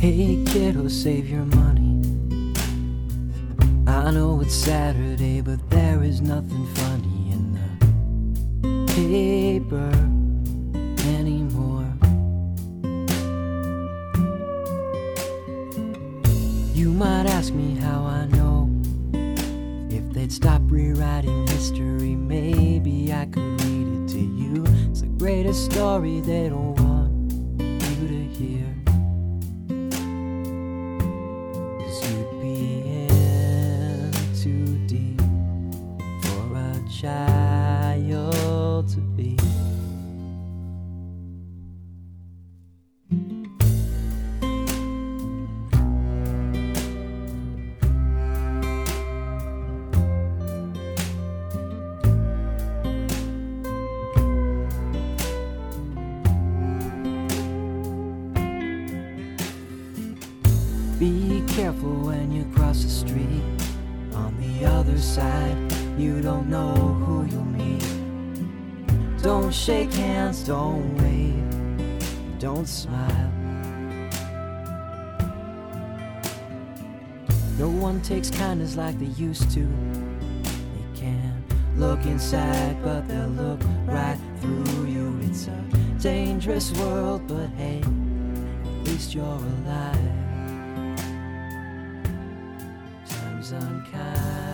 Hey kiddo, save your money. I know it's Saturday, but there is nothing funny in the paper anymore. You might ask me how I know. If they'd stop rewriting history, maybe I could read it to you. It's the greatest story they don't child to be. Be careful when you cross the street. On the other side, you don't know who you'll meet. Don't shake hands, don't wave, don't smile. No one takes kindness like they used to. They can look inside, but they'll look right through you. It's a dangerous world, but hey, at least you're alive. Time's unkind.